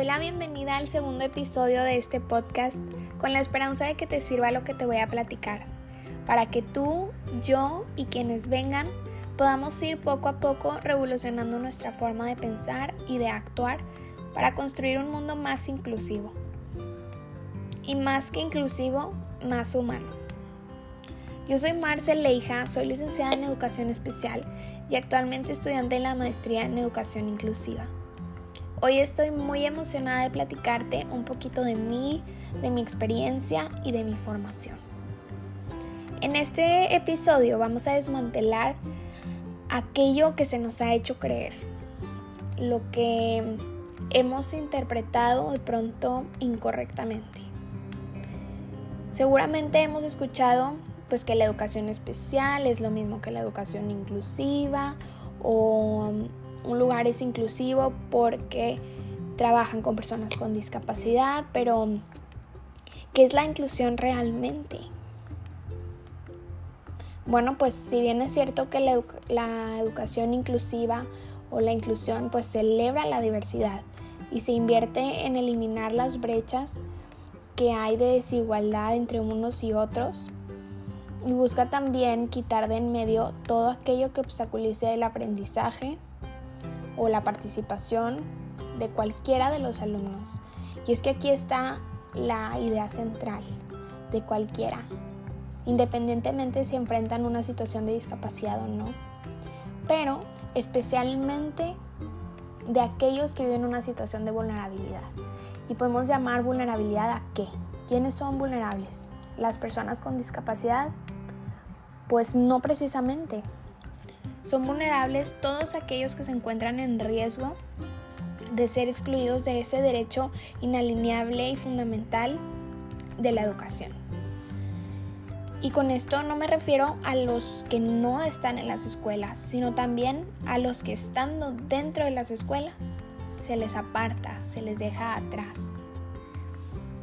doy la bienvenida al segundo episodio de este podcast con la esperanza de que te sirva lo que te voy a platicar, para que tú, yo y quienes vengan podamos ir poco a poco revolucionando nuestra forma de pensar y de actuar para construir un mundo más inclusivo. Y más que inclusivo, más humano. Yo soy Marcel Leija, soy licenciada en Educación Especial y actualmente estudiante de la maestría en Educación Inclusiva. Hoy estoy muy emocionada de platicarte un poquito de mí, de mi experiencia y de mi formación. En este episodio vamos a desmantelar aquello que se nos ha hecho creer, lo que hemos interpretado de pronto incorrectamente. Seguramente hemos escuchado pues que la educación especial es lo mismo que la educación inclusiva o un lugar es inclusivo porque trabajan con personas con discapacidad, pero ¿qué es la inclusión realmente? Bueno, pues si bien es cierto que la, educación inclusiva o la inclusión pues celebra la diversidad y se invierte en eliminar las brechas que hay de desigualdad entre unos y otros y busca también quitar de en medio todo aquello que obstaculice el aprendizaje, o la participación de cualquiera de los alumnos. Y es que aquí está la idea central de cualquiera, independientemente si enfrentan una situación de discapacidad o no, pero especialmente de aquellos que viven una situación de vulnerabilidad. Y podemos llamar vulnerabilidad a qué? ¿Quiénes son vulnerables? ¿Las personas con discapacidad? Pues no precisamente. Son vulnerables todos aquellos que se encuentran en riesgo de ser excluidos de ese derecho inalineable y fundamental de la educación. Y con esto no me refiero a los que no están en las escuelas, sino también a los que estando dentro de las escuelas se les aparta, se les deja atrás.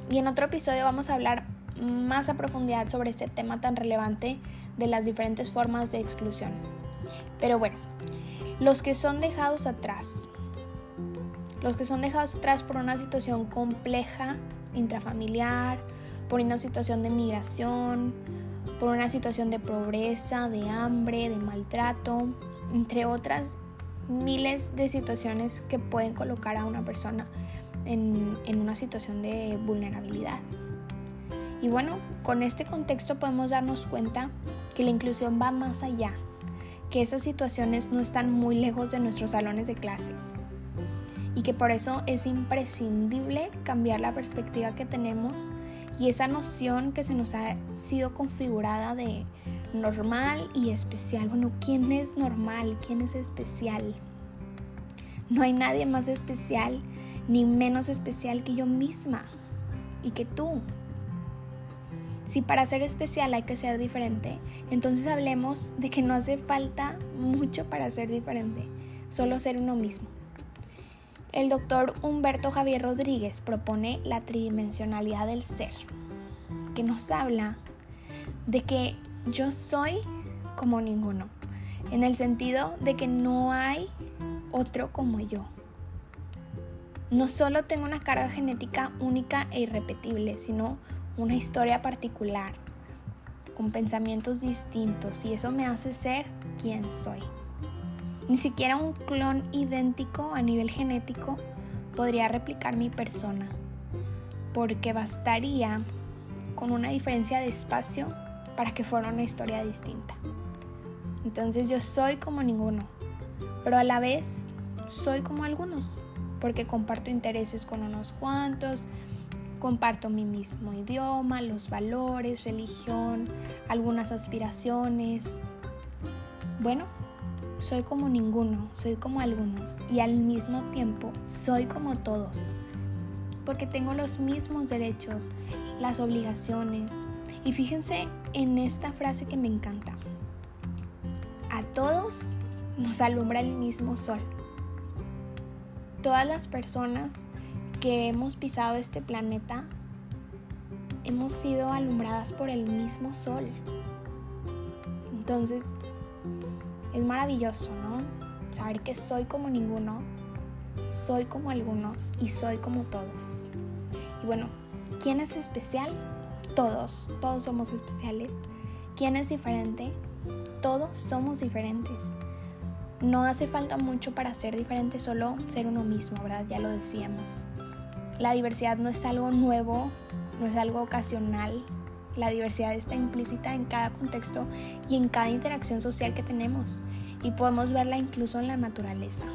Y en otro episodio vamos a hablar más a profundidad sobre este tema tan relevante de las diferentes formas de exclusión. Pero bueno, los que son dejados atrás, los que son dejados atrás por una situación compleja, intrafamiliar, por una situación de migración, por una situación de pobreza, de hambre, de maltrato, entre otras miles de situaciones que pueden colocar a una persona en, en, una situación de vulnerabilidad. Y bueno, con este contexto podemos darnos cuenta que la inclusión va más allá que esas situaciones no están muy lejos de nuestros salones de clase y que por eso es imprescindible cambiar la perspectiva que tenemos y esa noción que se nos ha sido configurada de normal y especial. Bueno, ¿quién es normal? ¿Quién es especial? No hay nadie más especial ni menos especial que yo misma y que tú. Si para ser especial hay que ser diferente, entonces hablemos de que no hace falta mucho para ser diferente, solo ser uno mismo. El doctor Humberto Javier Rodríguez propone la tridimensionalidad del ser, que nos habla de que yo soy como ninguno, en el sentido de que no hay otro como yo. No solo tengo una carga genética única e irrepetible, sino una historia particular, con pensamientos distintos y eso me hace ser quien soy. Ni siquiera un clon idéntico a nivel genético podría replicar mi persona, porque bastaría con una diferencia de espacio para que fuera una historia distinta. Entonces yo soy como ninguno, pero a la vez soy como algunos, porque comparto intereses con unos cuantos, Comparto mi mismo idioma, los valores, religión, algunas aspiraciones. Bueno, soy como ninguno, soy como algunos y al mismo tiempo soy como todos. Porque tengo los mismos derechos, las obligaciones. Y fíjense en esta frase que me encanta. A todos nos alumbra el mismo sol. Todas las personas que hemos pisado este planeta hemos sido alumbradas por el mismo sol. Entonces, es maravilloso, ¿no? Saber que soy como ninguno soy como algunos y soy como todos. Y bueno, ¿quién es especial? Todos, todos somos especiales. ¿Quién es diferente? Todos somos diferentes. No hace falta mucho para ser diferente, solo ser uno mismo, ¿verdad? Ya lo decíamos. La diversidad no es algo nuevo, no es algo ocasional. La diversidad está implícita en cada contexto y en cada interacción social que tenemos y podemos verla incluso en la naturaleza.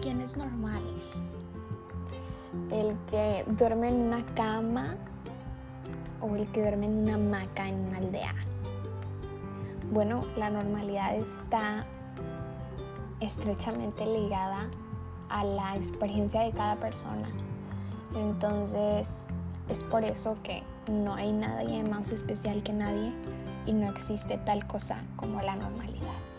¿Quién es normal? ¿El que duerme en una cama o el que duerme en una hamaca en una aldea? Bueno, la normalidad está estrechamente ligada a la experiencia de cada persona. Entonces, es por eso que no hay nadie más especial que nadie y no existe tal cosa como la normalidad.